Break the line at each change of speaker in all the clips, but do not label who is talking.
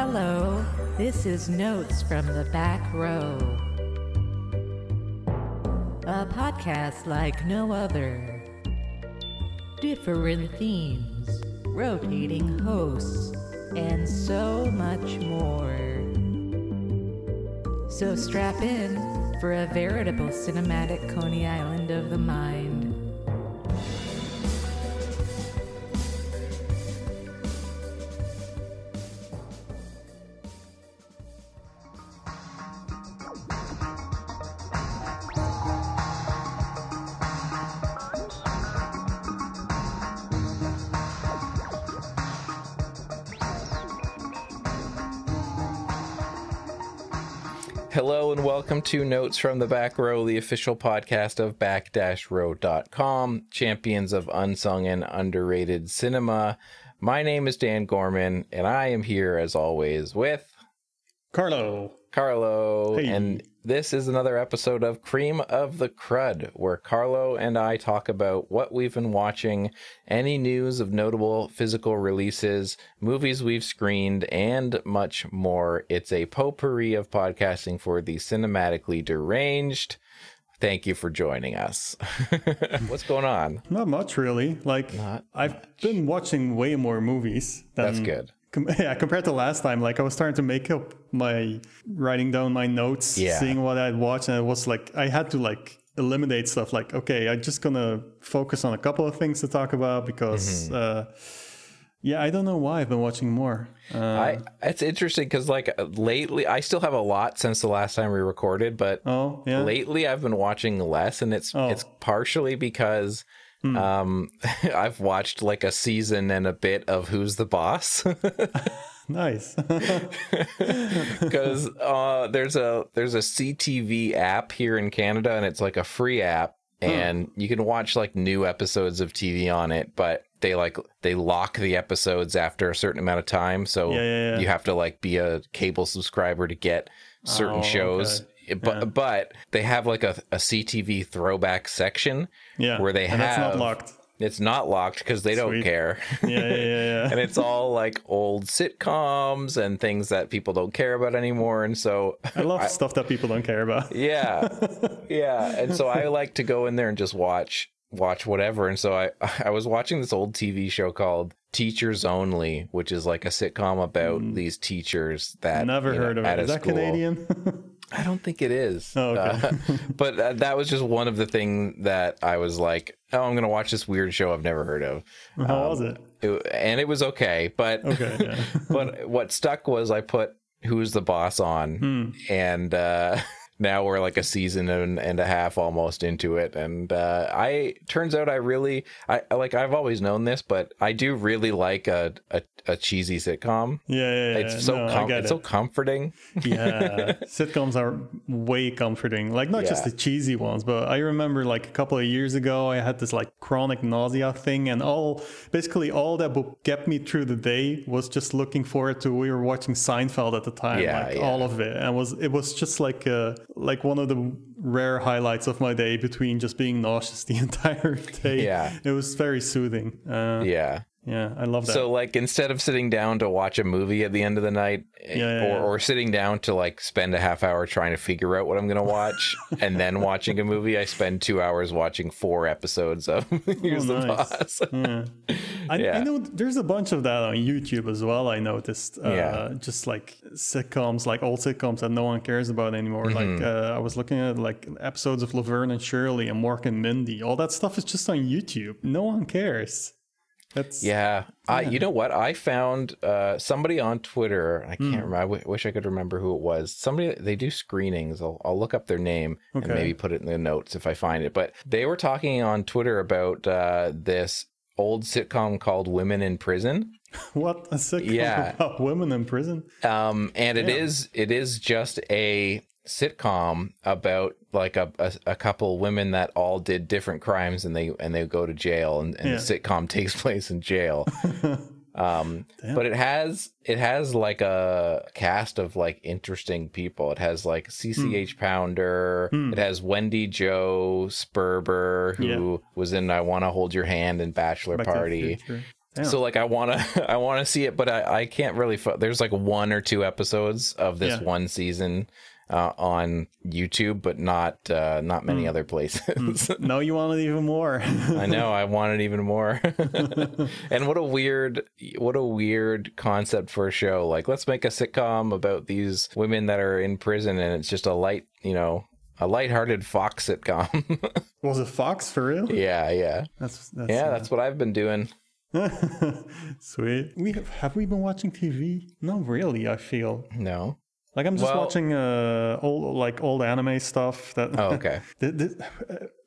Hello, this is Notes from the Back Row. A podcast like no other. Different themes, rotating hosts, and so much more. So strap in for a veritable cinematic Coney Island of the mind.
To Notes from the Back Row, the official podcast of back-row.com, champions of unsung and underrated cinema. My name is Dan Gorman, and I am here as always with
Carlo.
Carlo.
Hey.
And this is another episode of Cream of the Crud, where Carlo and I talk about what we've been watching, any news of notable physical releases, movies we've screened, and much more. It's a potpourri of podcasting for the cinematically deranged. Thank you for joining us. What's going on?
Not much really. Like
Not
I've been watching way more movies. Than,
That's good.
Com- yeah, compared to last time, like I was starting to make up my writing down my notes,
Yeah.
seeing what I'd watched, and it was like I had to like eliminate stuff. Like okay, I'm just gonna focus on a couple of things to talk about because.
Mm-hmm.
uh yeah, I don't know why I've been watching more. Uh,
I it's interesting because like lately I still have a lot since the last time we recorded, but
oh, yeah.
lately I've been watching less, and it's
Oh.
it's partially because um I've watched like a season and a bit of Who's the Boss
Nice.
because uh, there's a there's a CTV app here in Canada, and it's like a free app, and you can watch like new episodes of TV on it, but they like they lock the episodes after a certain amount of time, so
Yeah, yeah, yeah.
you have to like be a cable subscriber to get certain
Oh,
shows. But but they have like a, a CTV throwback section
yeah.
where they
and
have
that's not locked.
it's not locked because they don't care.
Yeah, yeah, yeah, yeah.
and it's all like old sitcoms and things that people don't care about anymore. And so,
I love stuff that people don't care about.
yeah, yeah. And so I like to go in there and just watch watch whatever. And so I I was watching this old TV show called Teachers Only, which is like a sitcom about these teachers that
Mm. Never
you know,
heard of it. Is that
school.
Canadian?
I don't think it is.
Oh, okay.
Uh, but uh, that was just one of the things that I was like, oh, I'm gonna watch this weird show I've never heard of.
How was it?
It- and it was okay, but
Okay, yeah.
but what stuck was I put who's the boss on,
Hmm.
and uh, now we're like a season and, and a half almost into it, and uh, I turns out I really I I- like I've always known this, but I do really like a a, a cheesy sitcom.
Yeah, yeah, yeah.
It's so
no,
com- it's
it.
so comforting.
yeah, sitcoms are way comforting. Like not just the cheesy ones, but I remember like a couple of years ago, I had this like chronic nausea thing, and all basically all that get me through the day was just looking forward to. We were watching Seinfeld at the time,
Yeah,
like
yeah.
all of it, and was it was just like uh like one of the rare highlights of my day between just being nauseous the entire day.
Yeah.
it was very soothing. Uh,
Yeah.
Yeah, I love that.
So like instead of sitting down to watch a movie at the end of the night eh,
Yeah, yeah,
or,
yeah.
or sitting down to like spend a half hour trying to figure out what I'm going to watch and then watching a movie, I spend 2 hours watching 4 episodes of Here's the
Oh, nice.
Boss.
Yeah. I. I know there's a bunch of that on YouTube as well. I noticed, uh,
Yeah.
just like sitcoms, like old sitcoms that no one cares about anymore.
Mm-hmm.
Like uh, I was looking at like episodes of Laverne and Shirley and Mork and Mindy. All that stuff is just on YouTube. No one cares. That's
Yeah. I you know what? I found uh, somebody on Twitter. I can't remember. I w- wish I could remember who it was. Somebody they do screenings. I'll, I'll look up their name and maybe put it in the notes if I find it. But they were talking on Twitter about uh, this old sitcom called Women in Prison.
what a sitcom
Yeah.
about women in prison.
Um, and it is it is just a sitcom about like a, a, a couple women that all did different crimes and they and they go to jail and, and
Yeah.
the sitcom takes place in jail. um, but it has it has like a cast of like interesting people. It has like CCH
Hmm.
Pounder. It has Wendie Jo Sperber who
Yeah.
was in I Want to Hold Your Hand and Bachelor
Back
Party. So like I want to I want to see it, but I I can't really. There's like one or two episodes of this
Yeah.
one season uh, on YouTube, but not uh, not many
Hmm.
other places.
no, you want it even more.
I know I want it even more. and what a weird what a weird concept for a show. Like let's make a sitcom about these women that are in prison and it's just a light, you know, a lighthearted Fox sitcom.
Was it Fox for real?
yeah, yeah.
That's, that's
Yeah,
uh,
that's what I've been doing.
sweet. We have, have we been watching TV? Not really. I feel
No.
Like I'm just
Well-
watching uh old like old anime stuff. That
Oh, okay.
Uh,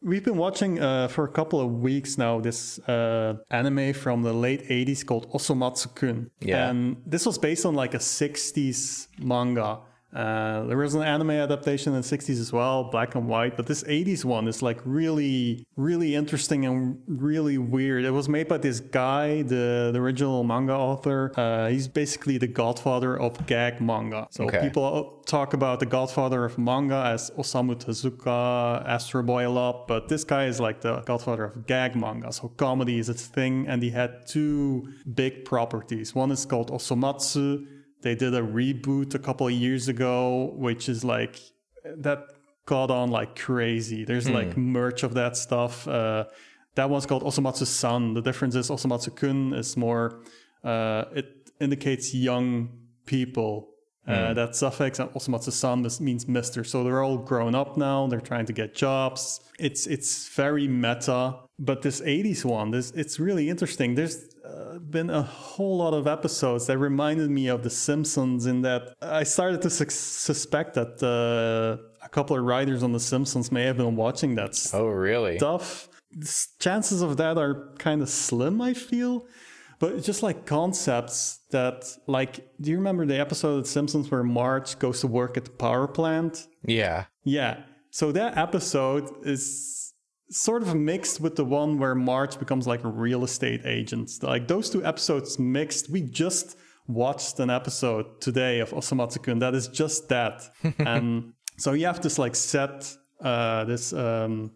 We've been watching uh, for a couple of weeks now this uh, anime from the late 80s called Osomatsu-kun.
Yeah.
And this was based on like a 60s manga. Uh, there was an anime adaptation in the 60s as well, black and white, but this 80s one is like really, really interesting and really weird. It was made by this guy, the, the original manga author. Uh, he's basically the godfather of gag manga. So
Okay.
people talk about the godfather of manga as Osamu Tezuka, Astro Boy a lot, but this guy is like the godfather of gag manga. So comedy is its thing, and he had two big properties. One is called Osomatsu. They did a reboot a couple of years ago, which is like that got on like crazy. There's like merch of that stuff. Uh, that one's called Osomatsu San. The difference is Osomatsu Kun is more, uh, it indicates young people. Uh, that suffix and Osomatsu San means Mister. So they're all grown up now. They're trying to get jobs. It's it's very meta. But this 80s one, this it's really interesting. There's uh, been a whole lot of episodes that reminded me of The Simpsons in that I started to sus- suspect that uh, a couple of writers on The Simpsons may have been watching that
Oh, really?
stuff. Chances of that are kind of slim, I feel. But just like concepts that, like, do you remember the episode of The Simpsons where Marge goes to work at the power plant?
Yeah.
Yeah. So that episode is sort of mixed with the one where Marge becomes like a real estate agent. Like those two episodes mixed. We just watched an episode today of Osomatsu-kun that is just that. and so you have this like set uh this um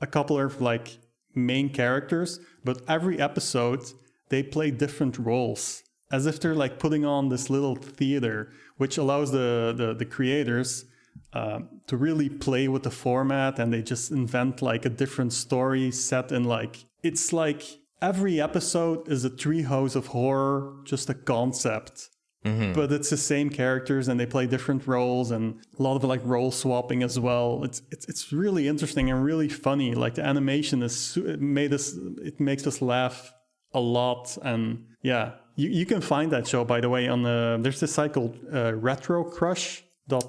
a couple of like main characters, but every episode they play different roles as if they're like putting on this little theater, which allows the the, the creators um, to really play with the format and they just invent like a different story set in like it's like every episode is a treehouse of horror, just a concept. But it's the same characters and they play different roles and a lot of like role swapping as well. It's it's it's really interesting and really funny. Like the animation is it made us it makes us laugh a lot and yeah. You, you can find that show by the way on the there's this site called uh, Retro Crush.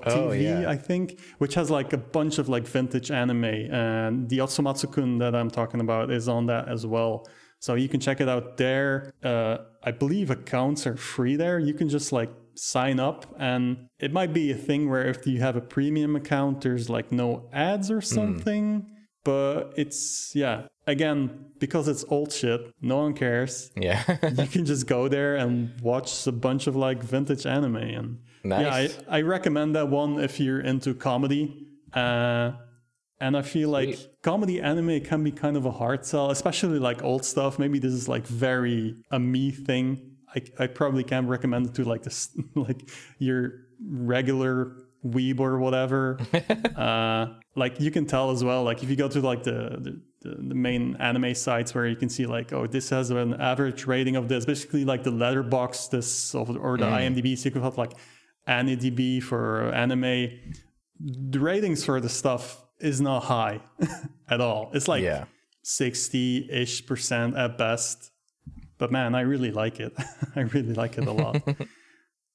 Oh, yeah.
I think, which has like a bunch of like vintage anime, and the Osomatsu-kun that I'm talking about is on that as well. So you can check it out there. Uh, I believe accounts are free there. You can just like sign up, and it might be a thing where if you have a premium account, there's like no ads or something. But it's yeah, again because it's old shit, no one cares.
Yeah.
you can just go there and watch a bunch of like vintage anime and
Nice.
yeah I, I recommend that one if you're into comedy uh and i feel like
Sweet.
comedy anime can be kind of a hard sell especially like old stuff maybe this is like very a me thing i, I probably can't recommend it to like this like your regular weeb or whatever uh like you can tell as well like if you go to like the, the the the main anime sites where you can see like oh this has an average rating of this basically like the letterboxd this of, or the imdb so you can have like anidb for anime. The ratings for the stuff is not high at all. It's like
yeah.
60-ish percent at best. But man i really like it. I really like it a lot.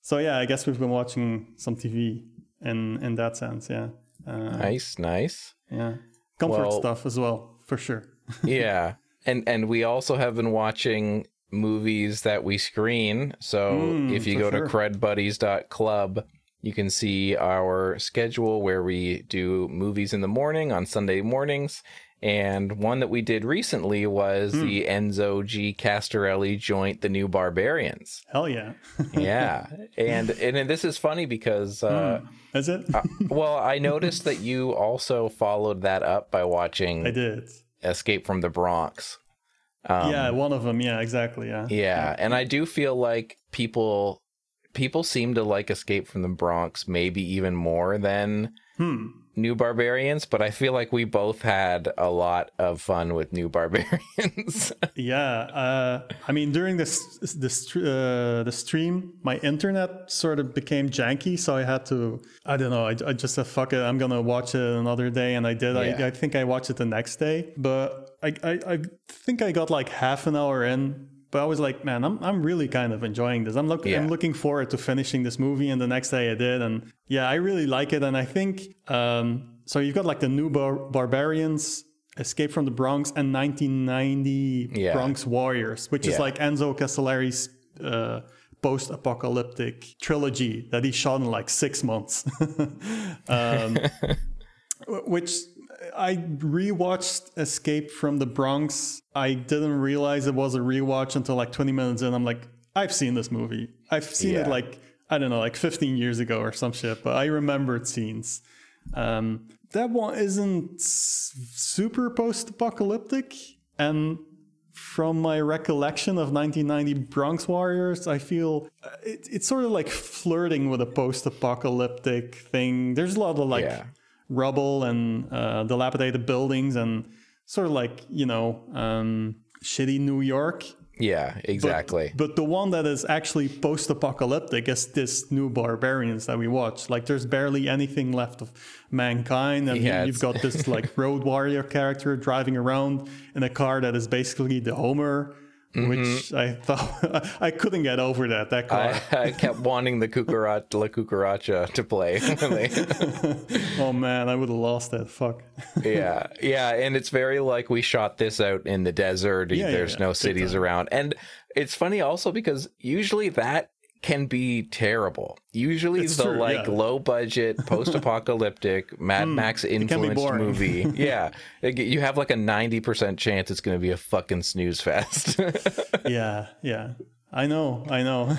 So yeah i guess we've been watching some tv in in that sense yeah. Uh,
Nice, nice.
yeah. Comfort
Well-
stuff as well for sure.
Yeah. And and we also have been watching movies that we screen. So
Mm,
if you go
sure.
to crudbuddies.club you can see our schedule where we do movies in the morning on sunday mornings and one that we did recently was
Hmm.
the enzo g castellari joint the new barbarians
hell yeah
yeah and and this is funny because uh
is it
well i noticed that you also followed that up by watching
i did
escape from the bronx Um,
yeah, one of them. Yeah, exactly. Yeah.
yeah, and I do feel like people people seem to like Escape from the Bronx maybe even more than
Hmm.
New Barbarians, but I feel like we both had a lot of fun with New Barbarians.
Yeah, uh, I mean during this this uh, the stream, my internet sort of became janky, so I had to. I don't know. I, I just said fuck it. I'm gonna watch it another day, and I did.
Yeah.
I, I think I watched it the next day, but I, I I think I got like half an hour in. But I was like, man, I'm I'm really kind of enjoying this. I'm looking
Yeah.
I'm looking forward to finishing this movie, and the next day I did, and yeah, I really like it. And I think um, so. You've got like the new bar- barbarians. Escape from the Bronx and 1990
Yeah.
Bronx Warriors, which is like Enzo Castellari's uh, post-apocalyptic trilogy that he shot in like six months. um, which I rewatched Escape from the Bronx. I didn't realize it was a rewatch until like 20 minutes in. I'm like, I've seen this movie. I've seen it like I don't know, like 15 years ago or some shit. But I remembered scenes. Um, that one isn't super post-apocalyptic, and from my recollection of 1990 Bronx Warriors, I feel uh, it, it's sort of like flirting with a post-apocalyptic thing. There's a lot of like
Yeah.
Rubble and uh, dilapidated buildings, and sort of like you know um, shitty New York.
yeah, exactly.
But, the one that is actually post-apocalyptic is this new barbarians that we watch. Like there's barely anything left of mankind, and
Yeah,
you- you've got this like road warrior character driving around in a car that is basically the Homer, which I thought I couldn't get over that. That car.
Mm-hmm. I, I kept wanting the cucaracha, La Cucaracha to play.
oh man, I would have lost that. Fuck.
yeah, yeah, and it's very like we shot this out in the desert.
Yeah, yeah,
There's
yeah,
no
big
cities around, and it's funny also because usually that can be terrible. Usually
It's
the
true,
like
yeah. Hmm.
low budget, post apocalyptic, Mad Max
be
influenced movie. Yeah, you have like a ninety percent chance it's going to be a fucking snooze fest.
yeah, yeah. I know, I know.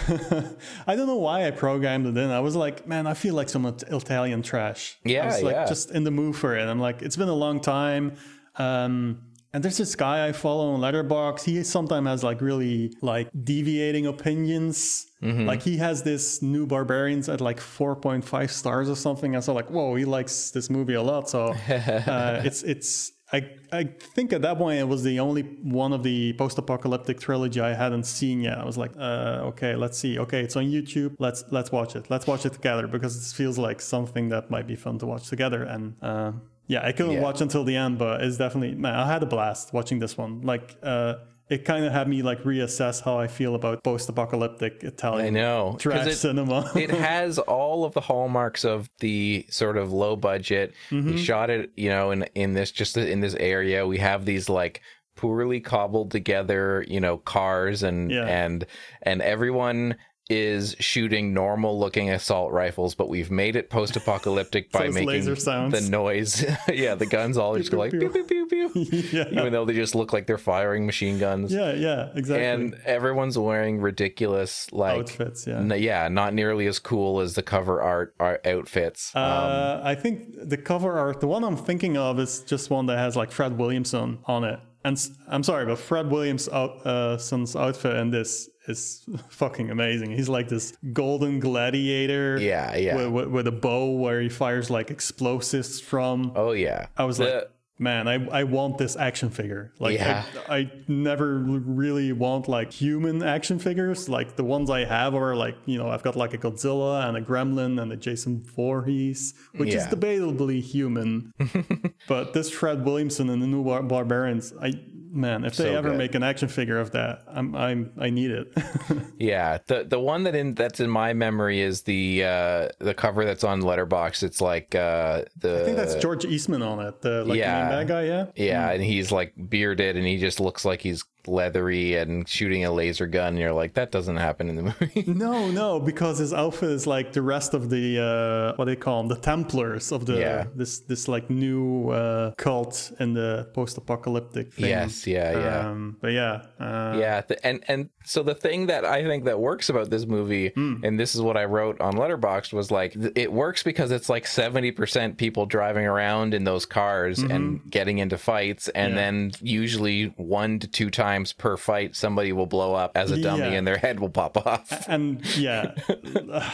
I don't know why I programmed it in. I was like, man, I feel like some Italian trash.
Yeah,
I was like
yeah.
just in the mood for it. I'm like, it's been a long time. Um, and there's this guy I follow on Letterboxd. He sometimes has like really like deviating opinions.
Mm-hmm.
Like he has this new barbarians at like 4.5 stars or something. And so like, whoa, he likes this movie a lot. So uh, it's it's I I think at that point it was the only one of the post-apocalyptic trilogy I hadn't seen yet. I was like, uh, okay, let's see. Okay, it's on YouTube. Let's let's watch it. Let's watch it together because it feels like something that might be fun to watch together. And uh, yeah, I couldn't
Yeah.
watch until the end, but it's definitely man, I had a blast watching this one. Like. Uh, it kind of had me like reassess how I feel about post-apocalyptic Italian
I know
trash
it-
cinema.
it has all of the hallmarks of the sort of low budget.
Mm-hmm.
He shot it, you know, in in this just in this area. We have these like poorly cobbled together, you know, cars and
Yeah.
and and everyone is shooting normal looking assault rifles, but we've made it post apocalyptic by making
laser sounds.
the noise. yeah, the guns all just go like
pew,
pew pew pew
yeah,
Even though they just look like they're firing machine guns.
yeah, yeah, exactly.
And everyone's wearing ridiculous like
Outfits, yeah.
N- yeah, not nearly as cool as the cover art, art outfits.
Uh, I think the cover art, the one I'm thinking of, is just one that has like Fred Williamson on it. And I'm sorry, but Fred Williams' out, uh, son's outfit in this is fucking amazing. He's like this golden gladiator.
Yeah, yeah.
With, with, with a bow where he fires like explosives from.
oh yeah,
I was
The-
like, man, I, I want this action figure. Like,
Yeah.
I, I never really want like human action figures. Like the ones I have are like, you know, I've got like a Godzilla and a Gremlin and a Jason Voorhees, which is debatably human. but this Fred Williamson and the new Bar- Barbarians, I man, if they
So
ever
good.
make an action figure of that, I'm I'm I need it.
yeah. The the one that in that's in my memory is the uh the cover that's on Letterboxd. It's like uh the
I think that's George Eastman on it, the like
yeah.
the main bad guy, yeah.
yeah, and he's like bearded and he just looks like he's leathery and shooting a laser gun. You're like, that doesn't happen in the movie.
No, no, because his outfit is like the rest of the uh, what do they call them, the Templars of the
Yeah.
this this like new uh, cult in the post-apocalyptic thing.
yes, yeah, yeah.
Um, but yeah, uh,
yeah th- and and so the thing that i think that works about this movie
Hmm.
and this is what i wrote on letterboxd was like th- it works because it's like 70% people driving around in those cars and getting into fights and
Mm-hmm. Yeah.
then usually one to two times times per fight somebody will blow up as a dummy
Yeah.
and their head will pop off.
And yeah,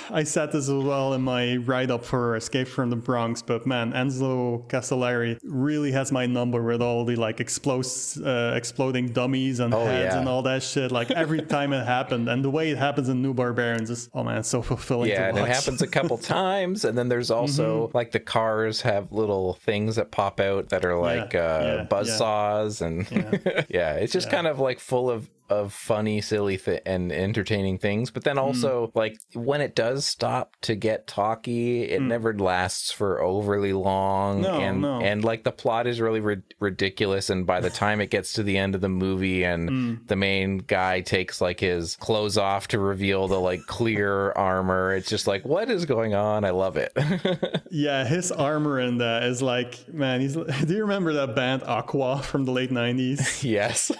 I said this as well in my write up for Escape from the Bronx, but man, Enzo Castellari really has my number with all the like explos- uh, exploding dummies and
Oh,
heads
yeah.
and all that shit. Like every time it happened, and the way it happens in New Barbarians is, oh man, it's so fulfilling
Yeah,
to
and.
Mm-hmm.
it happens a couple times, and then there's also like the cars have little things that pop out that are like
Yeah,
uh,
yeah,
buzz
yeah.
saws, and yeah. it's just kind of like full of of funny, silly, th- and entertaining things. But then hmm. also like when it does stop to get talky, it hmm. never lasts for overly long,
No,
and
no.
and like the plot is really rid- ridiculous. And by the time it gets to the end of the movie, and hmm. the main guy takes like his clothes off to reveal the like clear armor, it's just like what is going on? I love it.
Yeah, his armor in that is like, man, he's. Do you remember that band Aqua from the late '90s?
yes.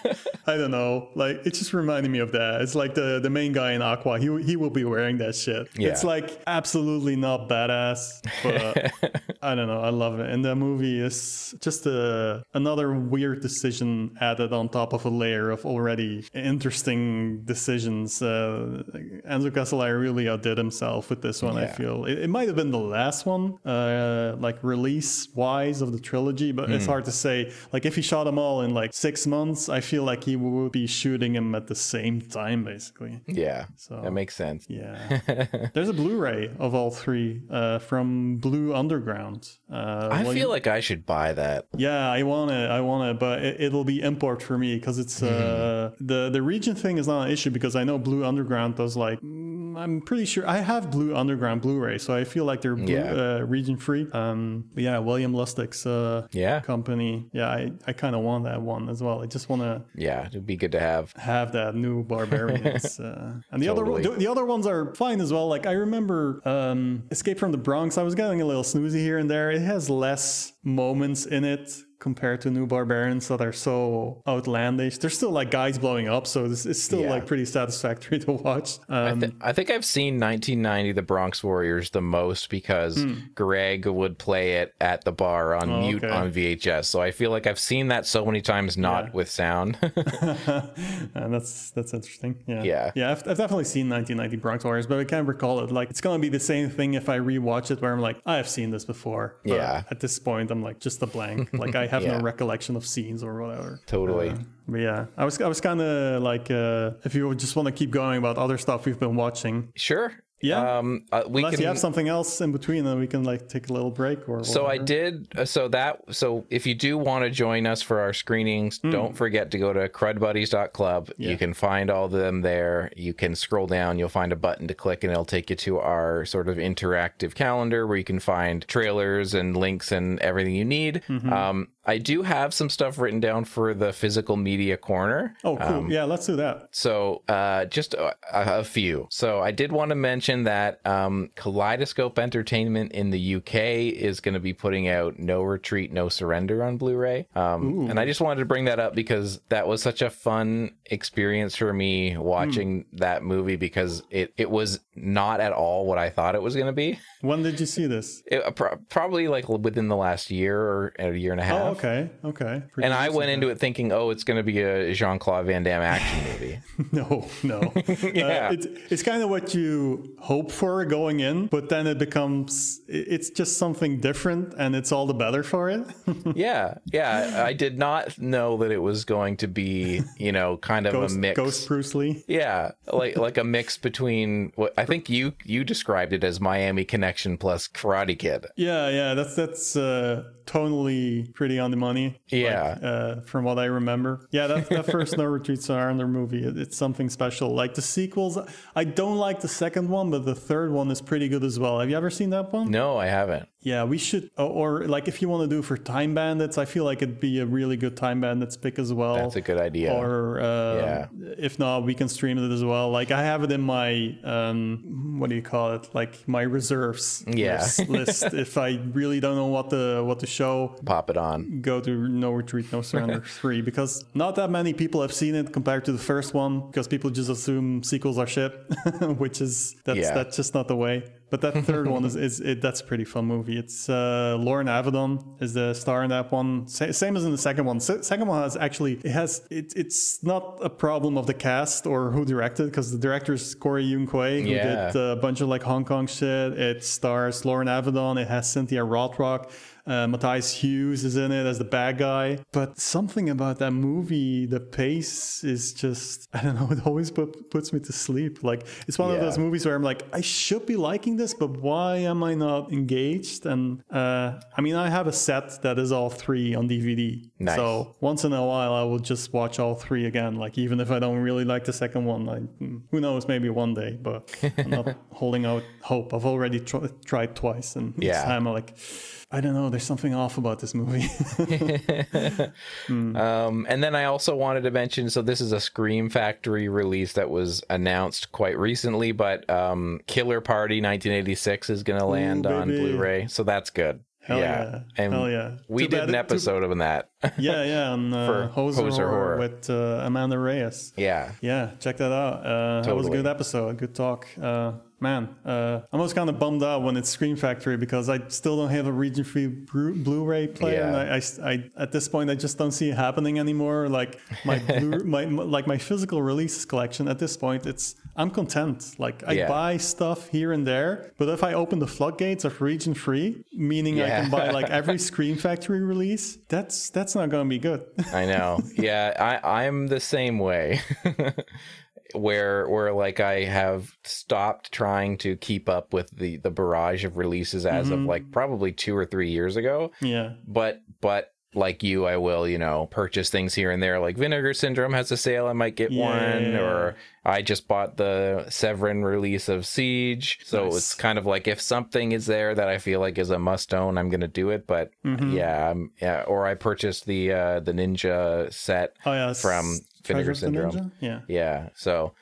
I don't know. Like it just reminded me of that. It's like the the main guy in Aqua. He he will be wearing that shit.
Yeah.
It's like absolutely not badass, but I don't know. I love it. And the movie is just a another weird decision added on top of a layer of already interesting decisions. Uh, Enzo Castellari really outdid himself with this one. I feel it, it might have been the last one, uh, like release wise of the trilogy, but
Hmm.
it's hard to say. Like if he shot them all in like six months, I feel like he would be shooting them at the same time, basically.
yeah.
So-
that makes sense.
Yeah. There's a Blu-ray of all three uh, from Blue Underground. Uh,
I
well,
feel
you-
like I should buy that.
yeah, I want it. I want it, but it, it'll be import for me because it's uh,
Mm-hmm.
the the region thing is not an issue because I know Blue Underground does like mm, I'm pretty sure I have Blue Underground Blu-ray, so I feel like they're blue,
Yeah.
uh, region free. Um, yeah, William Lustig's uh,
Yeah.
company. Yeah, I, I kind of want that one as well. I just want to
Yeah, it'd be good to have.
have that new barbarians uh, and the
Totally.
other the other ones are fine as well like i remember um escape from the bronx i was getting a little snoozy here and there it has less moments in it compared to new barbarians that are so outlandish there's still like guys blowing up so this it's still
Yeah.
like pretty satisfactory to watch um
Th- I think I've seen 1990 The Bronx Warriors the most because Greg would play it at the bar on.
Oh,
mute
okay.
on VHS. So I feel like I've seen that so many times, not
Yeah.
with sound.
and that's that's interesting yeah
Yeah.
yeah I've, I've definitely seen 1990 bronx warriors but i can't recall it like it's gonna be the same thing if i rewatch it where i'm like i've seen this before But
Yeah.
at this point i'm like just a blank like i have
Yeah.
no recollection of scenes or whatever
totally.
But yeah, I was I was kind of like, uh, if you just want to keep going about other stuff we've been watching,
sure.
Yeah.
Um, uh, we
unless
can.
you have something else in between, then we can like take a little break or.
So I did. uh, So that. So if you do want to join us for our screenings, don't forget to go to crudbuddies.club.
Yeah.
You can find all of them there. You can scroll down. You'll find a button to click, and it'll take you to our sort of interactive calendar where you can find trailers and links and everything you need.
Mm-hmm.
Um, I do have some stuff written down for the physical media corner.
Oh, cool.
um,
yeah, let's do that.
So, uh, just a, a few. So, I did want to mention that um, Kaleidoscope Entertainment in the UK is going to be putting out No Retreat, No Surrender on Blu ray. Um, and I just wanted to bring that up because that was such a fun experience for me watching that movie because it, it was not at all what I thought it was going to be.
When did you see this?
It, uh, pro- probably like within the last year or a year and a half.
Oh, okay, okay. Pretty
And I went into it thinking, oh, it's going to be a Jean Claude Van Damme action movie.
No, no.
Yeah.
uh, it's it's kind of what you hope for going in, but then it becomes it's just something different, and it's all the better for it.
yeah, yeah. I did not know that it was going to be, you know, kind of
Ghost,
a mix.
Ghost Bruce Lee.
Yeah, like like a mix between what I think you you described it as Miami Connection plus Karate Kid.
Yeah, yeah, that's that's uh, tonally pretty on the money.
Yeah.
like, uh, from what I remember. Yeah, that, that first No Retreat, No Surrender movie, it, it's something special. Like the sequels, I don't like the second one, but the third one is pretty good as well. Have you ever seen that one?
No, I haven't.
Yeah, we should, or, or like if you want to do for Time Bandits, I feel like it'd be a really good Time Bandits pick as well.
That's a good idea.
Or uh,
Yeah.
if not, we can stream it as well. Like I have it in my um, what do you call it? Like my reserves
Yeah.
list, list. If I really don't know what the what to show,
Pop it on.
go to No Retreat, No Surrender three because not that many people have seen it compared to the first one because people just assume sequels are shit, which is that's That's
Yeah.
that's just not the way. But that third one is, is it, that's a pretty fun movie. It's uh, Loren Avedon is the star in that one. Sa- same as in the second one. Se- second one has actually it has it, it's not a problem of the cast or who directed because the director is Corey Yuen Kwai who
Yeah.
did a bunch of like Hong Kong shit. It stars Loren Avedon. It has Cynthia Rothrock. Uh, Matthias Hues is in it as the bad guy. But something about that movie, the pace is just, I don't know, it always put, puts me to sleep. Like, it's one of those movies where I'm like, I should be liking this, but why am I not engaged? And uh, I mean, I have a set that is all three on DVD.
Nice.
So once in a while, I will just watch all three again. Like, even if I don't really like the second one, I, who knows, maybe one day, but I'm not holding out hope. I've already tr- tried twice, and
Yeah.
this time I'm like, I don't know, there's something off about this movie.
Um, and then I also wanted to mention so this is a Scream Factory release that was announced quite recently, but um, Killer Party 1986 is going to land on. Blu ray. So that's good.
Hell yeah.
And
Hell yeah.
we
Too
did an
it- too-
episode of that.
Yeah, yeah, on uh,
For
Hoser,
Hoser
Horror,
Horror.
with uh, Amanda Reyes.
yeah.
Yeah, check that out. Uh, That was a good episode, a good talk. Uh, man, uh, I was kind of bummed out when it's Scream Factory because I still don't have a region-free Blu- Blu-ray player. And
Yeah.
I, I, I- at this point, I just don't see it happening anymore. Like my, Blu- my, my- like my physical releases collection. At this point, it's I'm content. Like I
Yeah.
buy stuff here and there, but if I open the floodgates of region-free, meaning I can buy like every Scream Factory release, that's that's not going to be good.
I know. Yeah, I I'm the same way. where where like I have stopped trying to keep up with the the barrage of releases as of mm-hmm. like probably 2 or 3 years ago.
yeah.
But but like you I will, you know, purchase things here and there like Vinegar Syndrome has a sale, I might get
Yeah.
one or I just bought the Severin release of Siege. So
Nice.
it's kind of like if something is there that I feel like is a must own, I'm going to do it, but
Mm-hmm.
yeah, I'm, yeah, or I purchased the uh the Ninja set
Oh yeah.
from Vinegar
Treasure of the
Syndrome.
Yeah.
Yeah, so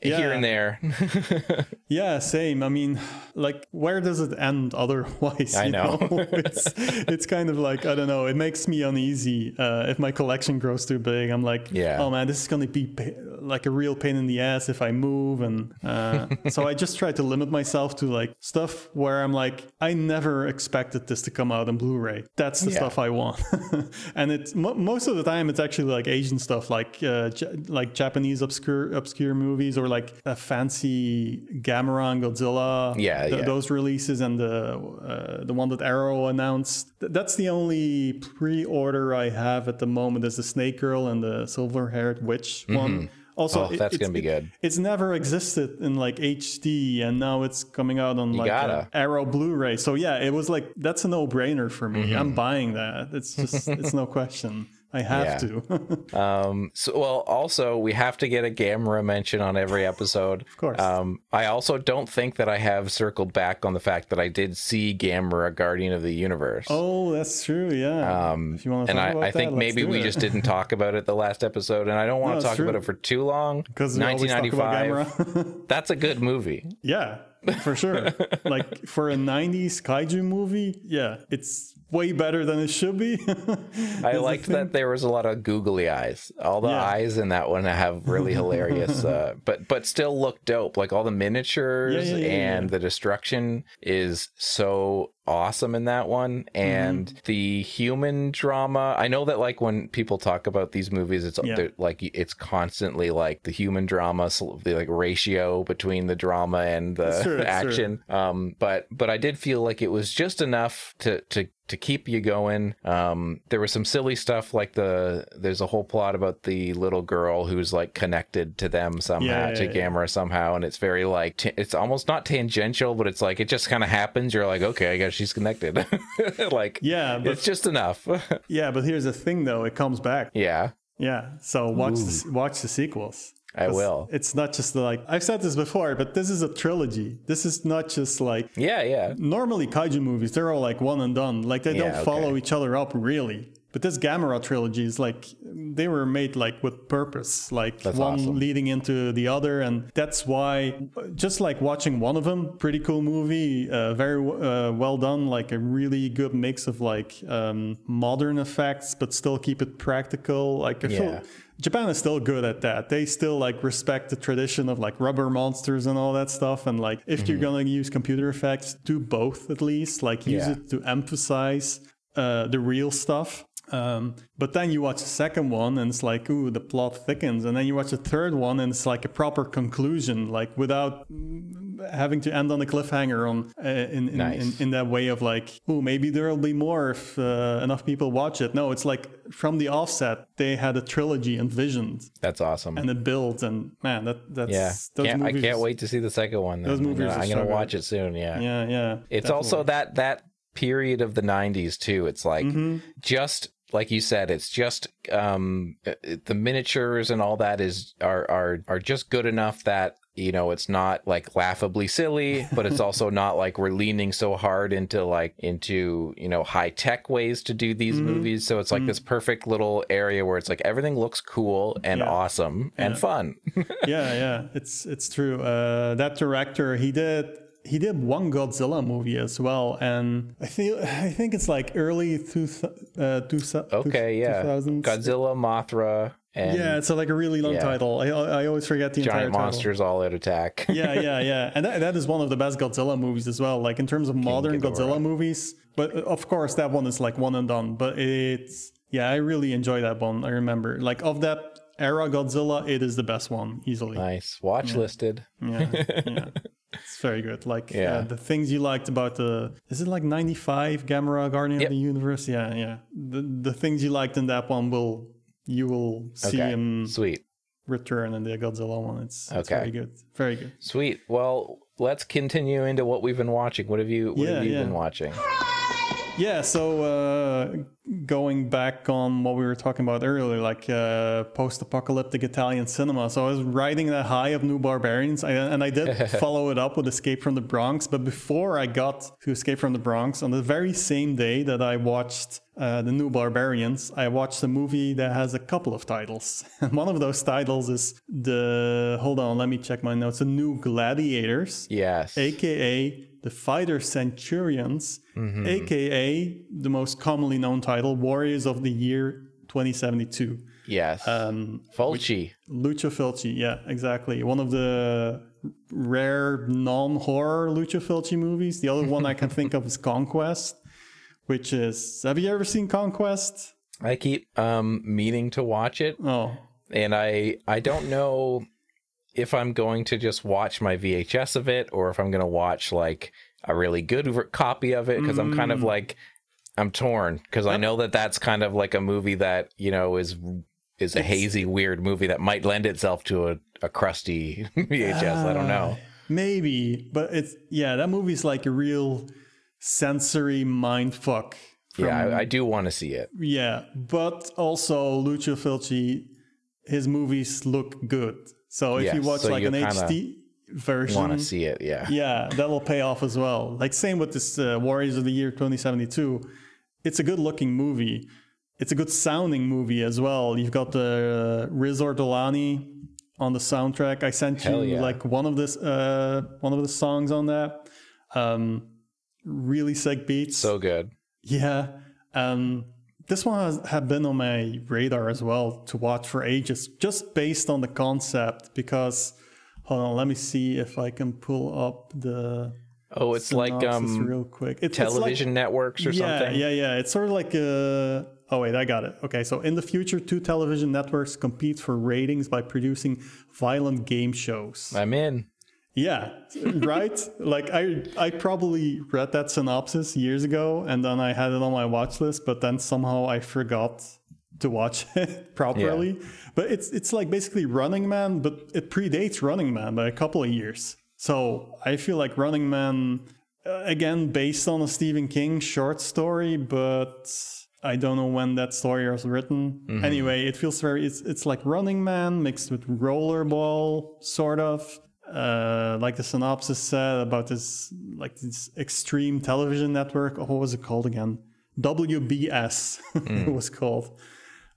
here
Yeah.
and there.
Yeah, same. I mean, like, where does it end otherwise?
I
you
know.
it's it's kind of like I don't know. It makes me uneasy uh, if my collection grows too big. I'm like,
Yeah.
oh man, this is gonna be pa- like a real pain in the ass if I move, and uh, so I just try to limit myself to like stuff where I'm like, I never expected this to come out on Blu-ray. That's the
Yeah.
stuff I want, and it's mo- most of the time it's actually like Asian stuff, like uh, J- like Japanese obscure obscure movies or like a fancy Gamera, Godzilla,
Yeah,
th-
yeah.
those releases, and the uh, the one that Arrow announced. Th- that's the only pre-order I have at the moment is the Snake Girl and the silver-haired witch one. Also,
Oh, that's gonna be
it's-
good.
It's never existed in like HD, and now it's coming out on like Arrow Blu-ray. So yeah, it was like that's a no-brainer for me.
Mm-hmm.
I'm buying that. It's just it's no question. I have
Yeah.
to.
Um, so, well, also we have to get a Gamera mention on every episode. Of
course.
Um, I also don't think that I have circled back on the fact that I did see Gamera, Guardian of the Universe.
oh, that's true. Yeah. Um, if you want to
and I, I think
that, let's
maybe we
it.
just didn't talk about it the last episode, and I don't want
No,
to talk about it for too long.
because we always talk about
1995. That's a good movie.
Yeah, for sure. like for a 90s kaiju movie, yeah, it's way better than it should be.
I liked that there was a lot of googly eyes. All the
Yeah.
eyes in that one have really hilarious, uh, but but still look dope. Like all the miniatures
Yeah, yeah,
and the destruction is so awesome in that one. And
Mm-hmm.
the human drama. I know that like when people talk about these movies, it's
Yeah.
like it's constantly like the human drama, so the like ratio between the drama and the
true,
action. Um, but but I did feel like it was just enough to to to keep you going. Um, there was some silly stuff like the there's a whole plot about the little girl who's like connected to them somehow
Yeah,
to
yeah, yeah.
Somehow, and it's very like t- it's almost not tangential, but it's like it just kind of happens. You're like, okay, I guess she's connected. like
yeah, but
it's just enough.
yeah, but here's the thing though, it comes back.
yeah,
Yeah, so watch the, watch the sequels.
I will.
It's not just like I've said this before, but this is a trilogy. This is not just like
yeah, yeah.
normally kaiju movies. They're all like one and done. Like they
Yeah,
don't
okay.
follow each other up really but this Gamera trilogy is like they were made like with purpose, like
That's
one
awesome.
leading into the other, and that's why just like watching one of them, pretty cool movie, uh, very uh, well done, like a really good mix of like um, modern effects, but still keep it practical. Like I
Yeah.
feel Japan is still good at that. They still like respect the tradition of like rubber monsters and all that stuff. And like if
Mm-hmm.
you're gonna use computer effects, do both at least. Like use
Yeah.
it to emphasize uh, the real stuff. Um, but then you watch the second one and it's like, ooh, the plot thickens. And then you watch the third one and it's like a proper conclusion, like without having to end on a cliffhanger on uh, in, in,
Nice.
in, in that way of like, ooh, maybe there'll be more if uh, enough people watch it. No, it's like from the offset, they had a trilogy envisioned
That's awesome.
and it built. And man, that that's
yeah,
those
can't, I can't wait to see the second one. Then.
Those movies
I'm gonna, I'm gonna watch it soon. Yeah,
Yeah, yeah.
it's also that that period of the 90s too. It's like
Mm-hmm.
just like you said, it's just um the miniatures and all that is are are are just good enough that you know it's not like laughably silly but it's also not like we're leaning so hard into like into you know high tech ways to do these
Mm-hmm.
movies so it's like this perfect little area where it's like everything looks cool and
Yeah.
awesome and fun
yeah, yeah, it's it's true. Uh, that director, he did he did one Godzilla movie as well, and I feel I think it's like early two uh, two,
okay yeah
2000s.
godzilla mothra and
Yeah, it's a, like a really long
Yeah.
title. I I always forget the entire
giant
title.
monsters all at attack
yeah, yeah, yeah. And that, that is one of the best Godzilla movies as well. Like in terms of modern
Ghidorah.
Godzilla movies. But uh, of course, that one is like one and done. But it's, yeah, I really enjoy that one. I remember. Like of that era Godzilla, it is the best one, easily.
nice watch listed
Yeah, yeah. It's very good. Like
Yeah.
uh, the things you liked about the, is it like 95 Gamera Guardian
Yep.
of the Universe? Yeah, yeah. The, the things you liked in that one will, you will see
okay
him
sweet
return in the Godzilla one. It's, it's
Okay.
very good. Very good.
Sweet. Well, let's continue into what we've been watching. What have you What
Yeah,
have you
yeah.
been watching?
Yeah, so uh, going back on what we were talking about earlier, like uh, post-apocalyptic Italian cinema. So I was riding that high of New Barbarians, I, and I did follow it up with Escape from the Bronx. But before I got to Escape from the Bronx, on the very same day that I watched uh, the New Barbarians, I watched a movie that has a couple of titles. And one of those titles is the hold on, let me check my notes. The New Gladiators
Yes.
aka the Fighter Centurions,
Mm-hmm.
aka the most commonly known title, Warriors of the Year 2072.
yes.
Um,
Fulci.
Lucio Fulci, yeah, exactly. One of the rare non-horror Lucio Fulci movies. The other one I can think of is Conquest, which is. Have you ever seen Conquest?
I keep um meaning to watch it,
Oh,
and I I don't know if I'm going to just watch my VHS of it or if I'm going to watch like a really good copy of it because I'm kind
Mm.
of like I'm torn because I know that that's kind of like a movie that you know is is a hazy weird movie that might lend itself to a, a crusty VHS. I don't know.
maybe, but it's yeah. That movie's like a real sensory mind fuck.
Yeah, I, I do want to see it.
Yeah, but also Lucio Fulci, his movies look good. So if
Yes,
you watch
so
like an HD version,
Want to see it? Yeah.
yeah, that'll pay off as well. Like same with this uh, Warriors of the Year 2072. It's a good looking movie. It's a good sounding movie as well. You've got the uh, Riz Ortolani on the soundtrack. I sent
Hell
you
yeah.
like one of this uh, one of the songs on that. Um, really sick beats.
So good.
Yeah. Um, this one has had been on my radar as well to watch for ages, just based on the concept. Because hold on, let me see if I can pull up the
Oh, it's like um
real quick. It's, it's like-
television networks or
yeah,
something.
yeah, yeah. It's sort of like uh Oh wait, I got it. Okay, so in the future, two television networks compete for ratings by producing violent game shows.
I'm in.
Yeah, right. like I, I probably read that synopsis years ago, and then I had it on my watch list, but then somehow I forgot to watch it properly. But it's it's like basically Running Man, but it predates Running Man by a couple of years. So I feel like Running Man, uh, again, based on a Stephen King short story, but I don't know when that story was written. Anyway, it feels very it's it's like Running Man mixed with Rollerball, sort of. Uh, like the synopsis said about this like this extreme television network. Oh, what was it called again? WBS it was called.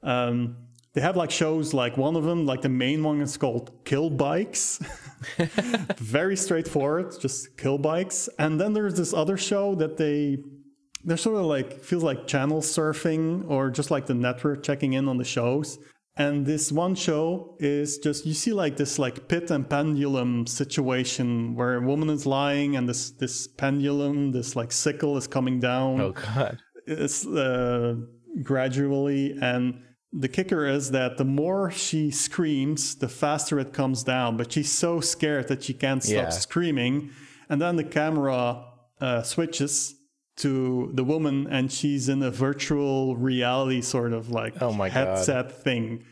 Um, they have like shows like one of them, like the main one is called Kill Bikes. Very straightforward, just kill bikes. And then there's this other show that they they're sort of like feels like channel surfing or just like the network checking in on the shows. And this one show is just you see like this like pit and pendulum situation where a woman is lying and this this pendulum, this like sickle is coming down.
Oh God.
It's uh, gradually and the kicker is that the more she screams, the faster it comes down. But she's so scared that she can't stop
Yeah.
screaming. And then the camera uh, switches to the woman, and she's in a virtual reality sort of like
Oh my God.
headset thing.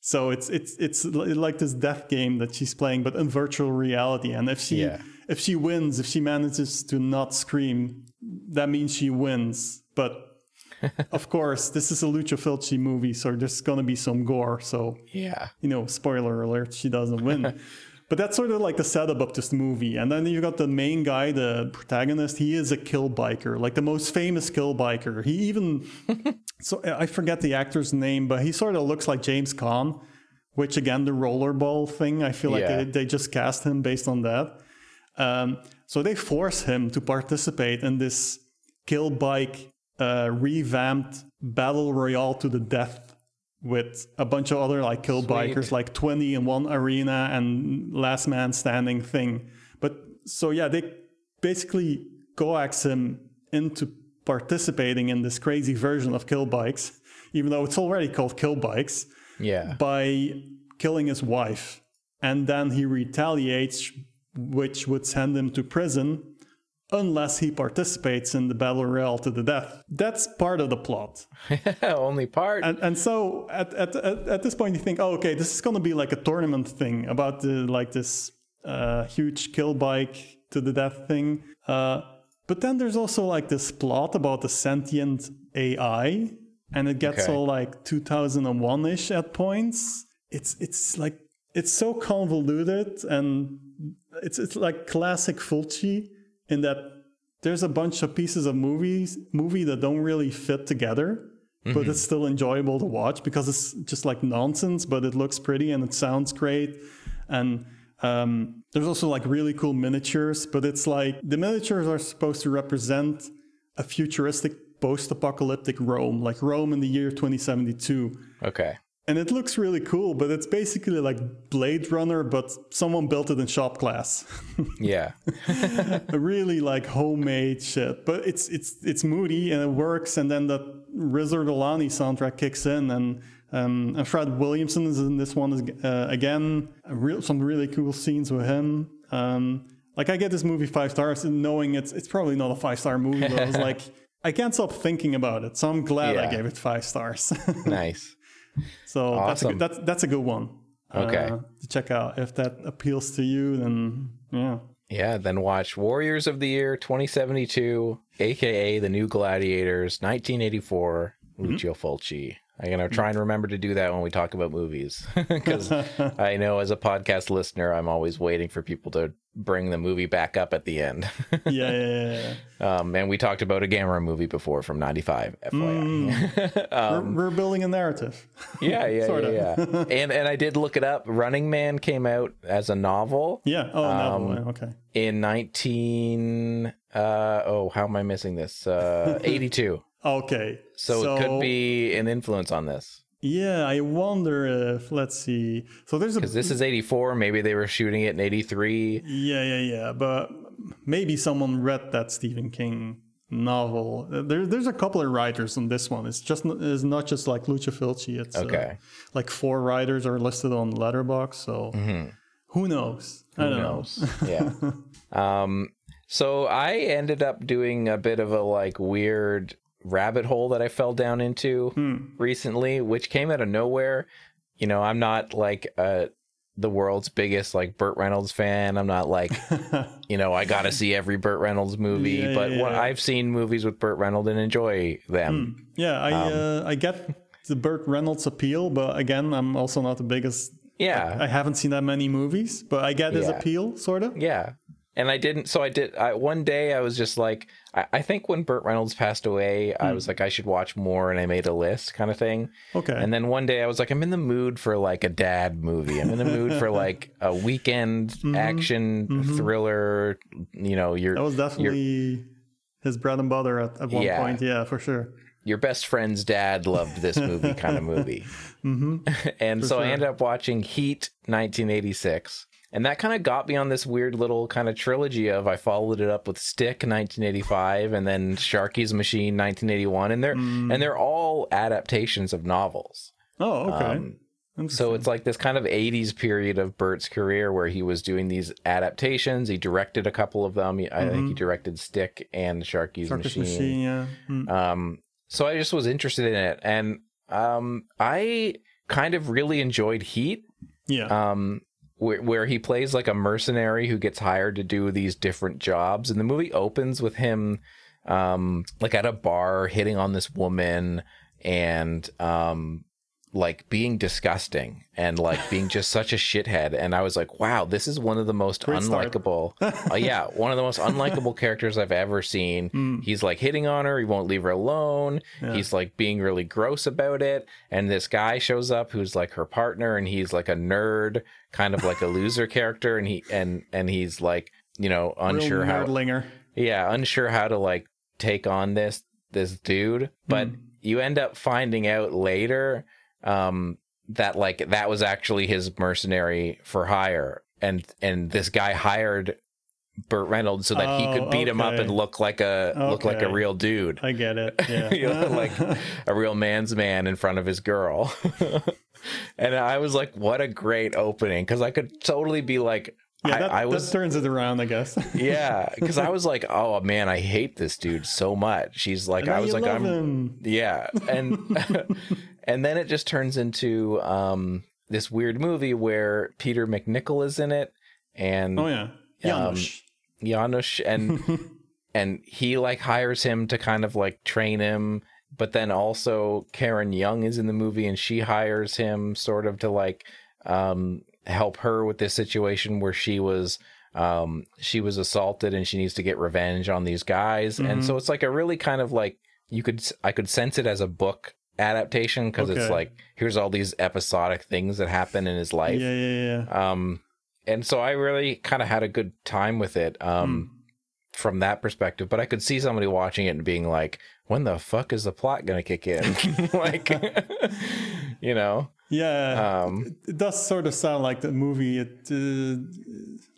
So it's it's it's like this death game that she's playing, but in virtual reality. And if she
Yeah.
if she wins, if she manages to not scream, that means she wins. But of course, this is a Lucio Fulci movie, so there's going to be some gore. So,
Yeah.
you know, spoiler alert, she doesn't win. but that's sort of like the setup of this movie. And then you've got the main guy, the protagonist. He is a kill biker, like the most famous kill biker. He even, so I forget the actor's name, but he sort of looks like James Caan, which again, the rollerball thing, I feel like
Yeah.
they, they just cast him based on that. Um, so they force him to participate in this kill bike uh, revamped battle royale to the death with a bunch of other like kill
Sweet.
bikers, like 20 in one arena and last man standing thing. But so yeah, they basically coax him into participating in this crazy version of kill bikes, even though it's already called kill bikes
Yeah.
by killing his wife. And then he retaliates, which would send him to prison unless he participates in the battle royale to the death. That's part of the plot.
Only part.
And, and so at, at, at, at this point, you think, oh, okay, this is going to be like a tournament thing about the, like this uh, huge kill bike to the death thing. Uh, but then there's also like this plot about the sentient AI, and it gets
Okay.
all like 2001 ish at points. It's it's like it's so convoluted, and it's it's like classic Fulci in that there's a bunch of pieces of movies movie that don't really fit together but it's still enjoyable to watch because it's just like nonsense but it looks pretty and it sounds great. And um, there's also like really cool miniatures but it's like the miniatures are supposed to represent a futuristic post-apocalyptic rome like rome in the year 2072
okay.
And it looks really cool but it's basically like blade runner but someone built it in shop class
Yeah.
a really like homemade shit. But it's it's it's moody and it works. And then the Riz Ortolani soundtrack kicks in, and um, and Fred Williamson is in this one uh, again. Real, some really cool scenes with him. Um, like I get this movie five stars, and knowing it's it's probably not a five star movie, but I was like. I can't stop thinking about it, so I'm glad I gave it five stars.
nice.
so that's a good, that's that's a good one.
Okay.
uh, to check out if that appeals to you. Then yeah,
Yeah, then watch Warriors of the Year 2072, aka The New Gladiators, 1984, Lucio Fulci. I'm going to try and remember to do that when we talk about movies because I know as a podcast listener, I'm always waiting for people to bring the movie back up at the end.
yeah, yeah, yeah,
um, and we talked about a Gamera movie before from 95, FYI.
we're, we're building a narrative.
yeah, yeah,
Sorta.
yeah, yeah. and, and I did look it up. Running Man came out as a novel.
Yeah. Oh,
Um,
no, okay.
in 19 uh oh how am i missing this uh 82
Okay.
so, it could be an influence on this
Yeah, I wonder if let's see. So there's a
because this is 84 maybe they were shooting it in 83
yeah, yeah, yeah. But maybe someone read that Stephen King novel. Uh, There, there's a couple of writers on this one. It's just it's not just like Lucio Fulci. It's uh,
Okay.
like four writers are listed on Letterboxd. So who knows? I don't know.
yeah um so i ended up doing a bit of a like weird rabbit hole that i fell down into
Hmm.
recently which came out of nowhere you know i'm not like uh the world's biggest like Burt Reynolds fan. I'm not like, you know, I gotta see every Burt Reynolds movie,
Yeah,
but
yeah,
when
yeah.
I've seen movies with Burt Reynolds and enjoy them.
Yeah, I
Um,
uh, I get the Burt Reynolds appeal, but again, I'm also not the biggest.
Yeah,
I haven't seen that many movies, but I get his appeal, sort of.
yeah. And I didn't. So I did. I, one day I was just like, I, I think when Burt Reynolds passed away, I was hmm. like, I should watch more, and I made a list, kind of thing.
Okay.
And then one day I was like, I'm in the mood for like a dad movie. I'm in the mood for like a weekend mm-hmm. action mm-hmm. thriller. You know, your
that was definitely his bread and butter at, at one
Yeah.
point. Yeah, for sure.
your best friend's dad loved this movie kind of movie. mm-hmm. and so I ended up watching Heat 1986. And that kind of got me on this weird little kind of trilogy of I followed it up with Stick 1985 and then Sharky's Machine 1981 and they're and they're all adaptations of novels.
Oh, okay.
Um, So it's like this kind of 80s period of Burt's career where he was doing these adaptations. He directed a couple of them. He- I think he directed Stick and Sharky's
Circus
Machine.
Machine, yeah. Mm.
Um, so I just was interested in it, and um, I kind of really enjoyed Heat,
yeah.
um, where, where he plays like a mercenary who gets hired to do these different jobs, and the movie opens with him, um, like at a bar hitting on this woman, and um, like being disgusting and like being just such a shithead. And i was like wow this is one of the most
Great
unlikable uh, yeah one of the most unlikable characters i've ever seen.
Hmm.
he's like hitting on her. He won't leave her alone. He's like being really gross about it. And this guy shows up who's like her partner and he's like a nerd kind of like a loser character. And he and and he's like you know unsure
Real
how
nerdlinger.
yeah unsure how to like take on this this dude. But you end up finding out later um that like that was actually his mercenary for hire and and this guy hired Burt Reynolds so that he
Oh,
could beat him up and look like a look like a real dude
I get it. Yeah.
you know, like a real man's man in front of his girl. and I was like, what a great opening. Cause I could totally be like,
yeah,
I,
that,
I was,
that turns it around, I guess.
yeah. Cause I was like, oh man, I hate this dude so much. She's like, I was like, I'm,
him.
yeah. And, and then it just turns into, um, this weird movie where Peter MacNicol is in it and
Oh yeah. Janusz.
Janusz and and he like hires him to kind of like train him but then also Karen Young is in the movie and she hires him sort of to like um help her with this situation where she was um she was assaulted and she needs to get revenge on these guys. And so it's like a really kind of like you could I could sense it as a book adaptation because it's like here's all these episodic things that happen in his life.
Yeah, yeah, yeah.
um and so i really kind of had a good time with it um from that perspective. But i could see somebody watching it and being like when the fuck is the plot gonna kick in? Like you know
Yeah.
um
it does sort of sound like the movie. It uh,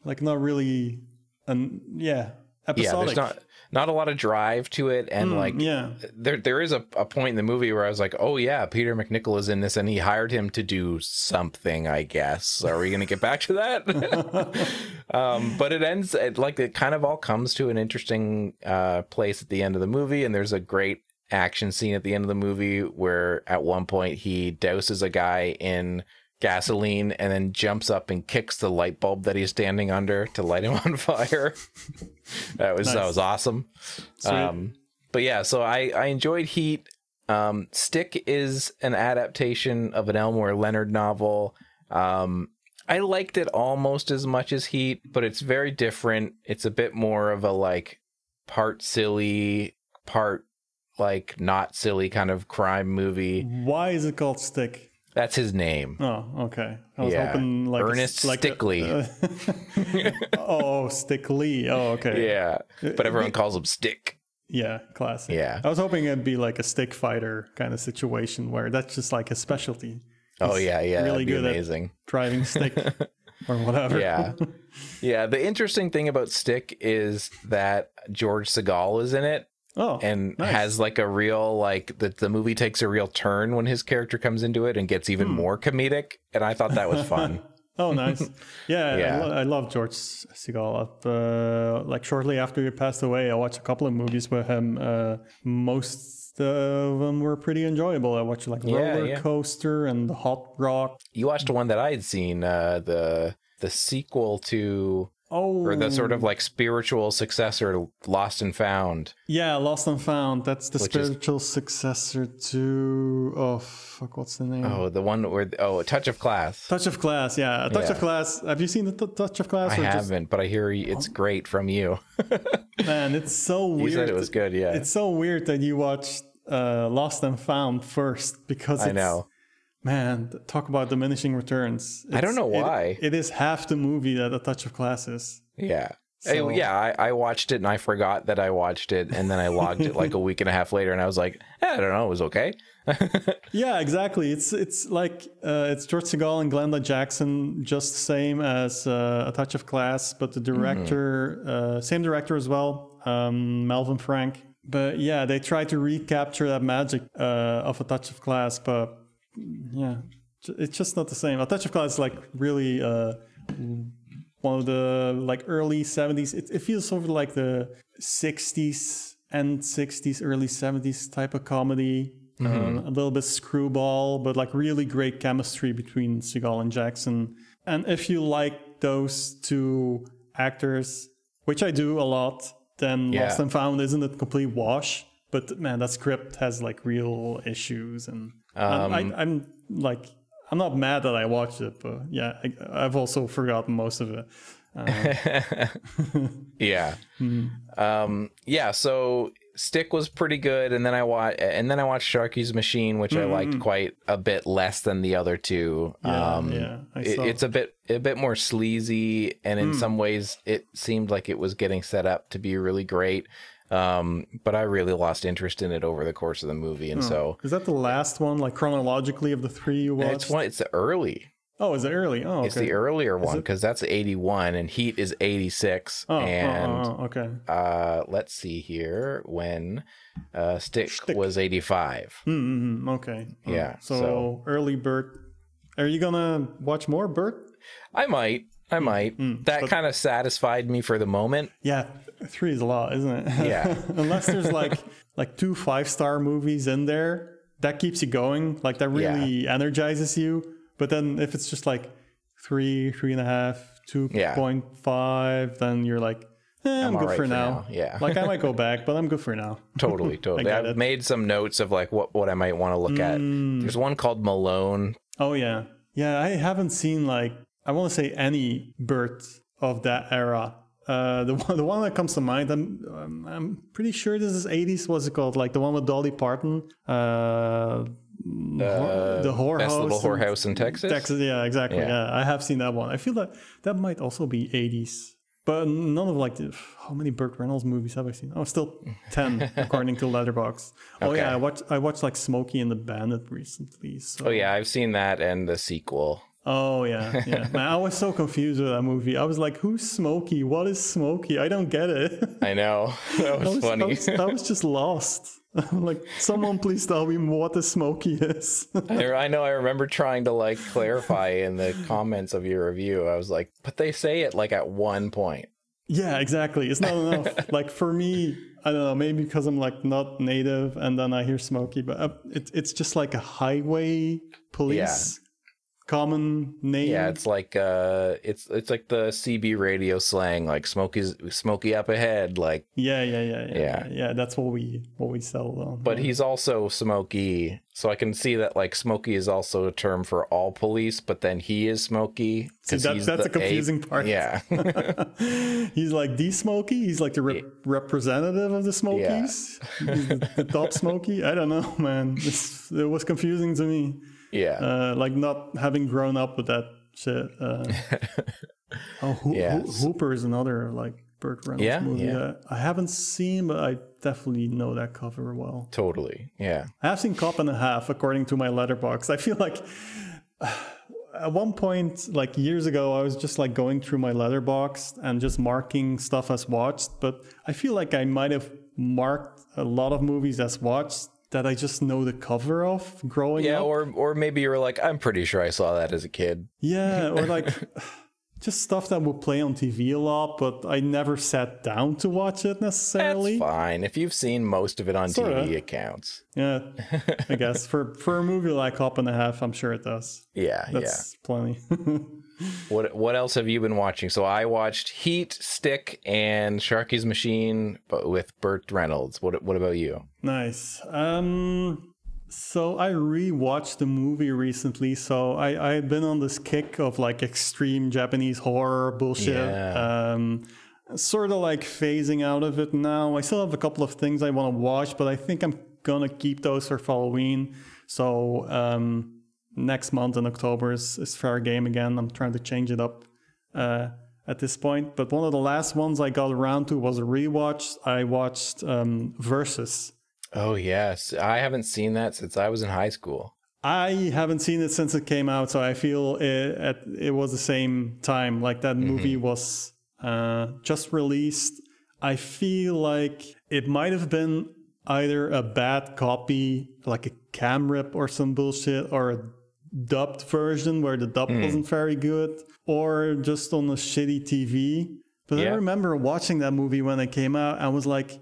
like not really, an yeah, episodic.
yeah there's not not a lot of drive to it and like
yeah.
there there is a, a point in the movie where I was like, oh yeah, Peter MacNicol is in this, and he hired him to do something. I guess. Are we gonna get back to that? um, but it ends it, like it kind of all comes to an interesting uh, place at the end of the movie, and there's a great action scene at the end of the movie where at one point he douses a guy in gasoline and then jumps up and kicks the light bulb that he's standing under to light him on fire. that was that was awesome. Um, but yeah, so I, I enjoyed Heat. Um, Stick is an adaptation of an Elmore Leonard novel. Um, I liked it almost as much as Heat, but it's very different. It's a bit more of a like part silly, part like not silly kind of crime movie.
Why is it called Stick?
That's his name.
Oh, okay. I was
Yeah.
hoping like a-
Ernest
like a-
Stickley.
uh, oh, Stickley. Oh, okay.
Yeah, but everyone calls him Stick.
Yeah, classic.
Yeah.
I was hoping it'd be like a stick fighter kind of situation where that's just like his specialty.
Oh yeah, yeah,
really good at-
amazing.
Driving stick or whatever.
Yeah. Yeah. The interesting thing about Stick is that George Segal is in it
Oh,
and
nice.
has like a real, like, the, the movie takes a real turn when his character comes into it and gets
Hmm.
even more comedic. And I thought that was fun.
Oh, nice. Yeah,
Yeah.
I, lo- I love George Segal. Uh, like shortly after he passed away, I watched a couple of movies with him. Uh, most of them were pretty enjoyable. I watched like
Yeah,
Roller
yeah.
Coaster and the Hot Rock.
you watched one that I had seen, uh, the the sequel to
Oh,
or the sort of like spiritual successor to Lost and Found.
yeah, Lost and Found. That's the
Which is-
spiritual successor to oh fuck, what's the name?
Oh, the one where oh, touch of class.
Touch of Class. Yeah, Touch of Class. Have you seen the T- Touch of Class?
I haven't, but I hear it's great from you.
Man, it's so weird.
You said it was good, yeah.
It's so weird that you watched uh, Lost and Found first because
I know.
Man, talk about diminishing returns.
I don't
It's-
know
it-
why.
it is half the movie that A Touch of Class is.
Yeah.
So-
yeah, I, I watched it and I forgot that I watched it, and then I logged it like a week and a half later, and I was like, eh, I don't know, it was okay.
Yeah, exactly. It's it's like uh, it's George Segal and Glenda Jackson, just the same as uh, A Touch of Class, but the director, uh, same director as well, um, Melvin Frank. But yeah, they try to recapture that magic uh, of A Touch of Class, but yeah, it's just not the same. A Touch of Class is like really uh, one of the like early 70s. It, it feels sort of like the 60s and 60s, early 70s type of comedy. Um, a little bit screwball, but like really great chemistry between Segal and Jackson. And if you like those two actors, which I do a lot, then
Yeah.
Lost and Found isn't a complete wash. But man, that script has like real issues, and I'm- I, I'm like, I'm not mad that I watched it, but yeah, I, I've also forgotten most of it.
Yeah.
Mm-hmm.
Um, yeah, so Stick was pretty good, and then I watched and then I watched Sharky's Machine, which I liked quite a bit less than the other two.
Mm-hmm. Yeah,
um,
yeah,
it- it's a bit a bit more sleazy, and in some ways, it seemed like it was getting set up to be really great. Um, but I really lost interest in it over the course of the movie, and so
Is that the last one, like chronologically of the three you watched?
it's one. It's the early.
Oh, is it early? Oh, okay.
It's the earlier one because that's eighty one, and Heat is eighty six,
oh, oh,
and
oh, oh, okay.
uh let's see here when uh stick, was 85
Mm-hmm, okay. Oh,
Yeah,
So,
so-
early Burt. Are you gonna watch more Burt?
i might i might that kind of satisfied me for the moment
Yeah, three is a lot, isn't it?
Yeah.
Unless there's like like two five star movies in there, that keeps you going. Like that really energizes you. But then if it's just like three, three and a half, two point five, then you're like, eh, I'm,
all
good
right
for,
for
now.
now, yeah.
like I might go back, but I'm good for now.
totally totally i've
it.
made some notes of like what what i might want to look at there's one called malone
Oh yeah, yeah. I haven't seen like I want to say any Burt of that era. Uh, the one, the one that comes to mind, I'm, I'm, I'm pretty sure this is 80s. What's it called? Like the one with Dolly Parton. Uh, hor- the whorehouse.
best little
in
whorehouse in texas
Texas. Yeah, exactly.
Yeah.
Yeah. I have seen that one. I feel that that might also be 80s. But none of like the, how many Burt Reynolds movies have I seen? Oh, still ten according to Letterboxd. Oh
Okay.
yeah, I watched I watched like Smokey and the Bandit recently. So
oh yeah i've seen that and the sequel
Oh yeah, yeah. Man, I was so confused with that movie. I was like, "Who's Smokey? What is Smokey? I don't get it."
i know that was,
I was,
funny
I was, I was just lost. I'm like, someone please tell me what a Smokey is.
I, I know i remember trying to like clarify in the comments of your review i was like but they say it like at one point
yeah, exactly. It's not enough. like for me, I don't know. Maybe because I'm like not native, and then I hear Smokey, but uh, it, it's just like a highway police common name.
Yeah, it's like uh it's it's like the CB radio slang, like Smokey's Smokey up ahead, like
yeah, yeah, yeah, yeah,
Yeah.
yeah. That's what we what we sell on.
but he's also Smokey. So I can see that like Smokey is also a term for all police, but then he is Smokey. 'cause
that- that's
the
the confusing
ape.
part.
Yeah.
He's like the Smokey. He's like the rep- representative of the Smokies. He's the, the top Smoky. I don't know, man. This, it was confusing to me.
Yeah.
Uh, like not having grown up with that shit. Uh, oh, Ho-
Yeah.
Ho- Hooper is another like Burt Reynolds
Yeah,
movie
yeah.
that I haven't seen, but I definitely know that cover well.
totally. Yeah.
I have seen Cop and a Half according to my letterboxd. I feel like at one point, like years ago, I was just like going through my letterboxd and just marking stuff as watched. But I feel like I might have marked a lot of movies as watched that I just know the cover of growing
Yeah,
up.
Yeah, or or maybe you were like, I'm pretty sure I saw that as a kid.
yeah, or like just stuff that would play on TV a lot, but I never sat down to watch it
That's
necessarily.
fine. If you've seen most of it on
Sorta.
TV, it counts.
Yeah, I guess for for a movie like Cop and a Half, I'm sure it does.
Yeah, yeah.
That's plenty.
what what else have you been watching? So I watched Heat, Stick, and Sharky's Machine, but with Burt Reynolds. What what about you?
Nice. Um, so I rewatched the movie recently. So I I had been on this kick of like extreme Japanese horror bullshit.
Yeah.
Um, sort of like phasing out of it now. I still have a couple of things I want to watch, but I think I'm gonna keep those for Halloween. So um, next month in October is, is fair game again. I'm trying to change it up uh, at this point. But one of the last ones I got around to was a rewatch. I watched um, Versus.
Oh yes, I haven't seen that since I was in high school.
I haven't seen it since it came out, so I feel it, at, it was the same time. Like that movie was uh, just released. I feel like it might have been either a bad copy, like a cam rip or some bullshit, or a dubbed version where the dub wasn't very good, or just on a shitty TV. But I remember watching that movie when it came out and was like,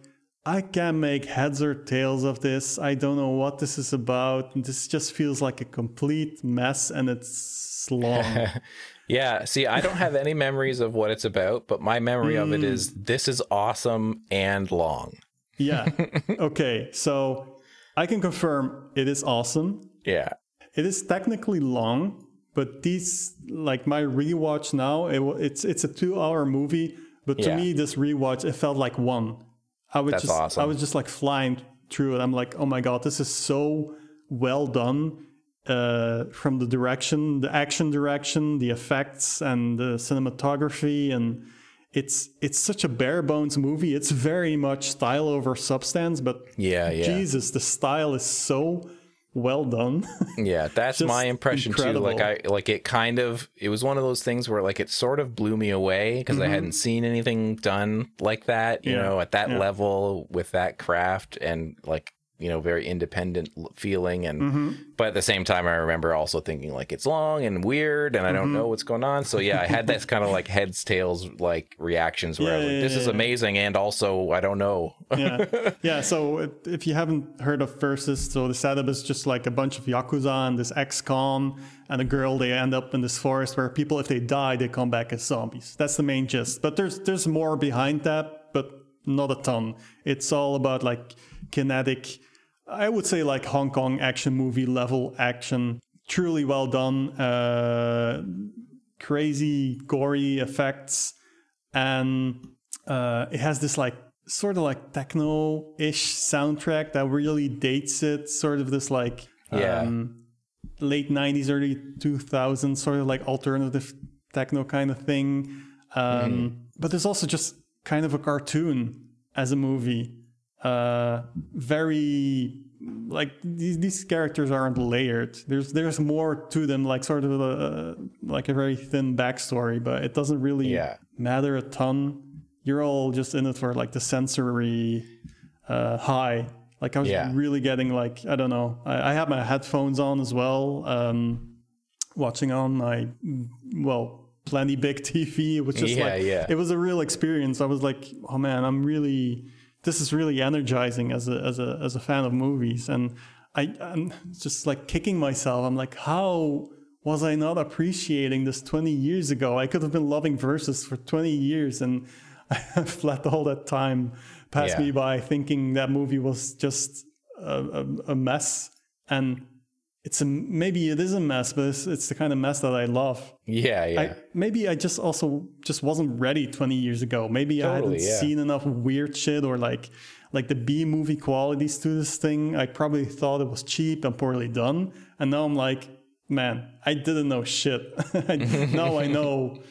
I can't make heads or tails of this. I don't know what this is about. This just feels like a complete mess and it's long.
Yeah, see, I don't have any memories of what it's about, but my memory of it
Hmm.
this is awesome and long.
yeah. Okay. So I can confirm it is awesome.
Yeah.
It is technically long, but these like my rewatch now, it, it's it's a two hour movie, but to
Yeah.
me this rewatch it felt like one. I was
That's
just
awesome.
I was just like flying through it. I'm like, oh my god, this is so well done. Uh, from the direction, the action direction, the effects, and the cinematography, and it's it's such a bare bones movie. It's very much style over substance, but
Yeah, yeah.
Jesus, the style is so well done.
Yeah, that's my impression too. Like I like it kind of it was one of those things where like it sort of blew me away because I hadn't seen anything done like that, you
Mm-hmm. Yeah,
know, at that
yeah.
level with that craft and like you know very independent feeling and
Mm-hmm.
but at the same time I remember also thinking like it's long and weird and I don't
Mm-hmm.
know what's going on. So yeah, I had this kind of like heads tails like reactions where
Yeah,
like
yeah,
this is
yeah, yeah.
amazing and also I don't know.
yeah, yeah. So if- if you haven't heard of Versus, so the setup is just like a bunch of yakuza and this ex-con and a girl. They end up in this forest where people, if they die, they come back as zombies. That's the main gist. But there's there's more behind that, but not a ton. It's all about like kinetic. I would say like Hong Kong action movie level action. Truly well done. Uh, crazy gory effects and uh, it has this like sort of like techno-ish soundtrack that really dates it sort of this like
Yeah.
um, late 90s early 2000s sort of like alternative techno kind of thing um, but there's also just kind of a cartoon as a movie uh, very like these, these characters aren't layered there's there's more to them like sort of a like a very thin backstory but it doesn't really
Yeah.
matter a ton you're all just in it for like the sensory uh, high like i was
Yeah.
really getting like i don't know I, I had my headphones on as well um watching on my well plenty big tv it was just
Yeah,
like
yeah.
it was a real experience i was like oh man i'm really this is really energizing as a as a as a fan of movies. And i i'm just like kicking myself. I'm like how was i not appreciating this 20 years ago? I could have been loving Versus for 20 years and i've let all that time pass
Yeah.
me by thinking that movie was just a, a, a mess. And it's a maybe it is a mess but it's, it's the kind of mess that i love
Yeah, yeah.
I, maybe I just also just wasn't ready 20 years ago. Maybe I hadn't
yeah.
seen enough weird shit or like like the B movie qualities to this thing. I probably thought it was cheap and poorly done. And now I'm like, man, I didn't know shit. now I know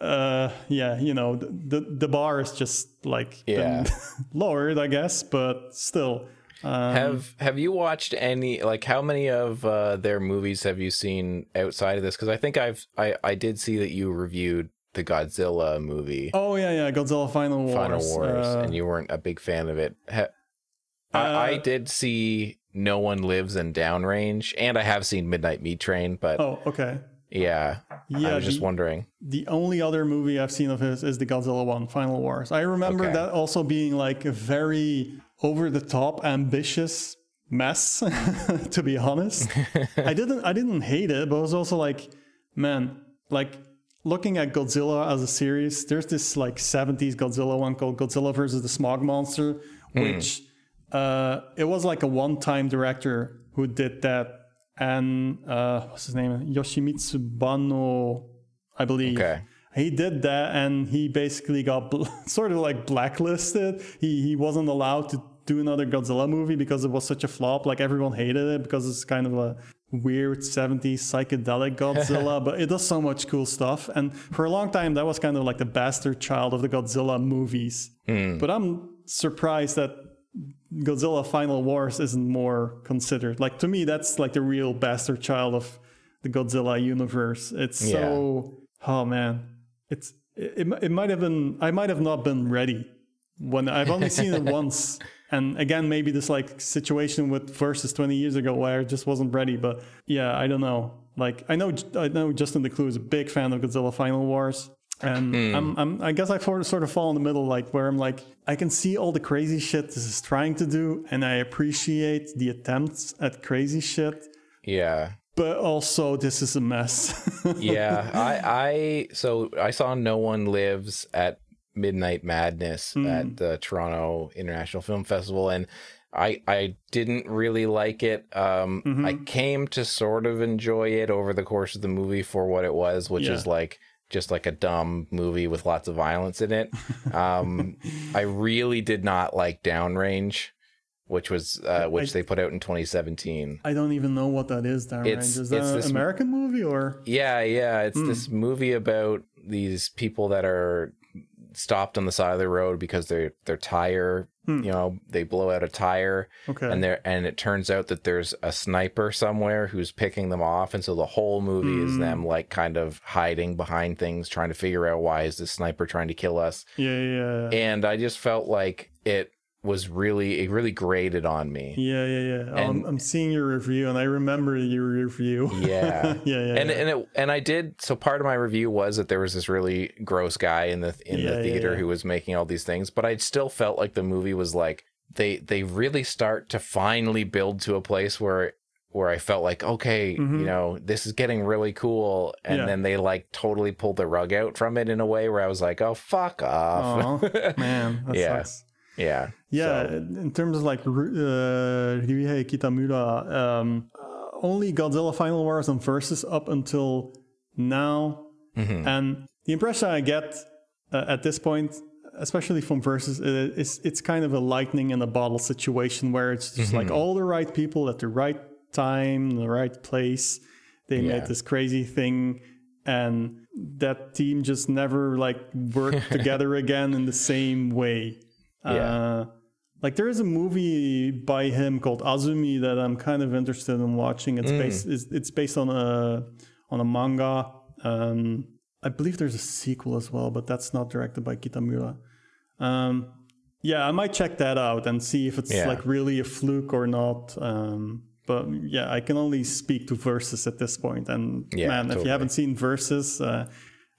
uh yeah, you know, the the, the bar is just like
Yeah.
lowered, I guess, but still. Um,
have Have you watched any? Like, how many of uh, their movies have you seen outside of this? Because I think I've I I did see that you reviewed the Godzilla movie,
oh yeah, yeah, Godzilla Final Wars.
Final Wars,
uh,
and you weren't a big fan of it. Ha- I, I
Uh,
did see No One Lives in Downrange, and I have seen Midnight Meat Train, but
oh, okay.
yeah,
Yeah,
I was just wondering.
The only other movie I've seen of his is the Godzilla one, Final Wars. I remember
Okay.
that also being like a very over the top, ambitious mess. to be honest, I didn't I didn't hate it, but it was also like, man, like looking at Godzilla as a series, there's this like 70s Godzilla one called Godzilla versus the Smog Monster, which uh, it was like a one-time director who did that, and uh, what's his name? Yoshimitsu Banno, I believe.
Okay.
He did that, and he basically got bl- sort of like blacklisted. He he wasn't allowed to do another Godzilla movie because it was such a flop. Like everyone hated it because it's kind of a weird 70s psychedelic Godzilla, but it does so much cool stuff. And for a long time, that was kind of like the bastard child of the Godzilla movies. Hmm. But I'm surprised that Godzilla Final Wars isn't more considered. Like to me, that's like the real bastard child of the Godzilla universe. It's so oh man, it's it, it, might have been I might have not been ready when I've only seen it once. And again, maybe this like situation with Versus 20 years ago where I just wasn't ready. But yeah, I don't know. Like I know I know Justin Decloux is a big fan of Godzilla Final Wars. And hmm. I'm, I'm, I guess I sort of fall in the middle, like where I'm like, I can see all the crazy shit this is trying to do, and I appreciate the attempts at crazy shit,
Yeah.
But also this is a mess.
yeah i i so i saw no one lives at midnight madness at the toronto international film festival and i i didn't really like it. Um i came to sort of enjoy it over the course of the movie for what it was which
Yeah.
is like just like a dumb movie with lots of violence in it. Um i really did not like downrange which was uh which they put out in 2017
I don't even know what that is. Downrange
It's-
is that
it's
an
this-
American movie or?
Yeah, yeah. It's hmm. this movie about these people that are stopped on the side of the road because their their tire, hmm. you know, they blow out a tire
Okay.
and there and it turns out that there's a sniper somewhere who's picking them off and so the whole movie is hmm. them like kind of hiding behind things trying to figure out why is this sniper trying to kill us.
yeah, yeah, yeah.
And I just felt like it was really it really grated on me.
Yeah, yeah, yeah. I'm,
And-
I'm seeing your review, and I remember your review.
Yeah.
yeah, yeah.
and
yeah.
and it and I did so part of my review was that there was this really gross guy in the in
Yeah,
the theater
yeah.
who was making all these things, but I still felt like the movie was like they they really start to finally build to a place where where I felt like okay, you know, this is getting really cool and
Mm-hmm.
Then they like totally pulled the rug out from it in a way where I was like, "Oh, fuck off."
Aw, man,
Yeah.
sucks.
Yeah.
Yeah,
So,
in terms of like uh, Ryuhei Kitamura, um, only Godzilla Final Wars and Versus up until now,
mhm.
and the impression I get uh, at this point, especially from Versus, uh, is it's kind of a lightning in a bottle situation where it's just like all the right people at the right time, the right place. They
Yeah.
made this crazy thing, and that team just never like worked together again in the same way.
Yeah.
Uh, like there is a movie by him called Azumi that I'm kind of interested in watching. It's
Mm.
based it's, it's based on a on a manga. Um, I believe there's a sequel as well, but that's not directed by Kitamura. Um, yeah, I might check that out and see if it's
Yeah.
like really a fluke or not. Um, but yeah, I can only speak to Versus at this point. And
Yeah,
man, if you haven't seen Versus, uh,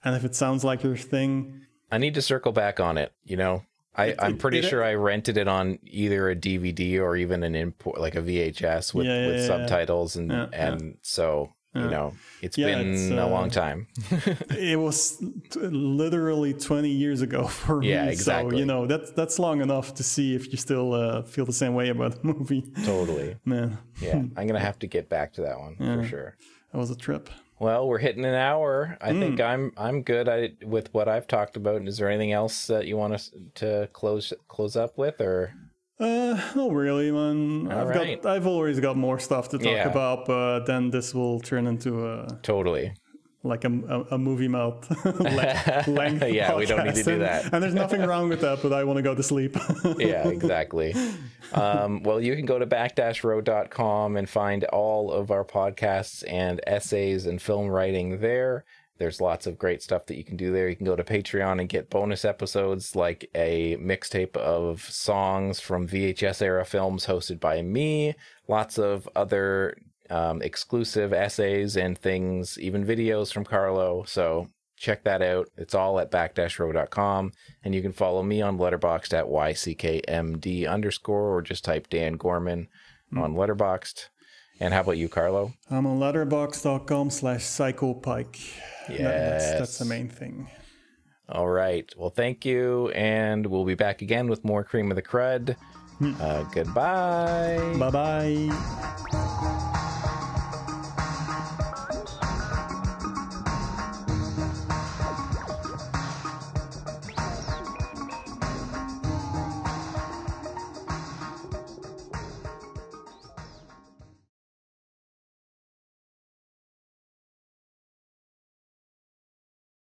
and if it sounds like your thing,
I need to circle back on it, you know. I, I'm
it-
pretty
it-
sure I rented it on either a DVD or even an import, like a VHS with,
Yeah,
with
yeah, yeah.
subtitles, and
Yeah, yeah.
and so you know it's
Yeah,
been
it's,
a
uh,
long time.
it was t- literally 20 years ago for
Yeah,
me. So,
exactly.
you know, that's that's long enough to see if you still uh, feel the same way about the movie.
totally.
Man,
Yeah, I'm gonna have to get back to that one for sure.
that was a trip.
Well, we're hitting an hour. I
Hmm.
think I'm I'm good I, with what I've talked about. Is there anything else that you want us to close close up with, or
Uh, not really, man.
All
I've
right.
got, I've always got more stuff to talk
Yeah.
about, but then this will turn into a
totally?
Like a, a, a movie mouth length.
Yeah, we don't need to
podcast.
do
And-
that.
And there's nothing wrong with that, but I want to go to sleep.
yeah, exactly. Um, well, you can go to back-row.com and find all of our podcasts and essays and film writing there. There's lots of great stuff that you can do there. You can go to Patreon and get bonus episodes like a mixtape of songs from VHS era films hosted by me, lots of other um, exclusive essays and things, even videos from Carlo. So check that out. It's all at back-row.com. And you can follow me on Letterboxd at YCKMD underscore or just type Dan Gorman on Letterboxd. And how about you, Carlo?
I'm on letterboxd.com slash psychopike. That- That's, that's the main thing.
All right. Well, thank you. And we'll be back again with more Cream of the Crud. Uh, goodbye.
Bye bye.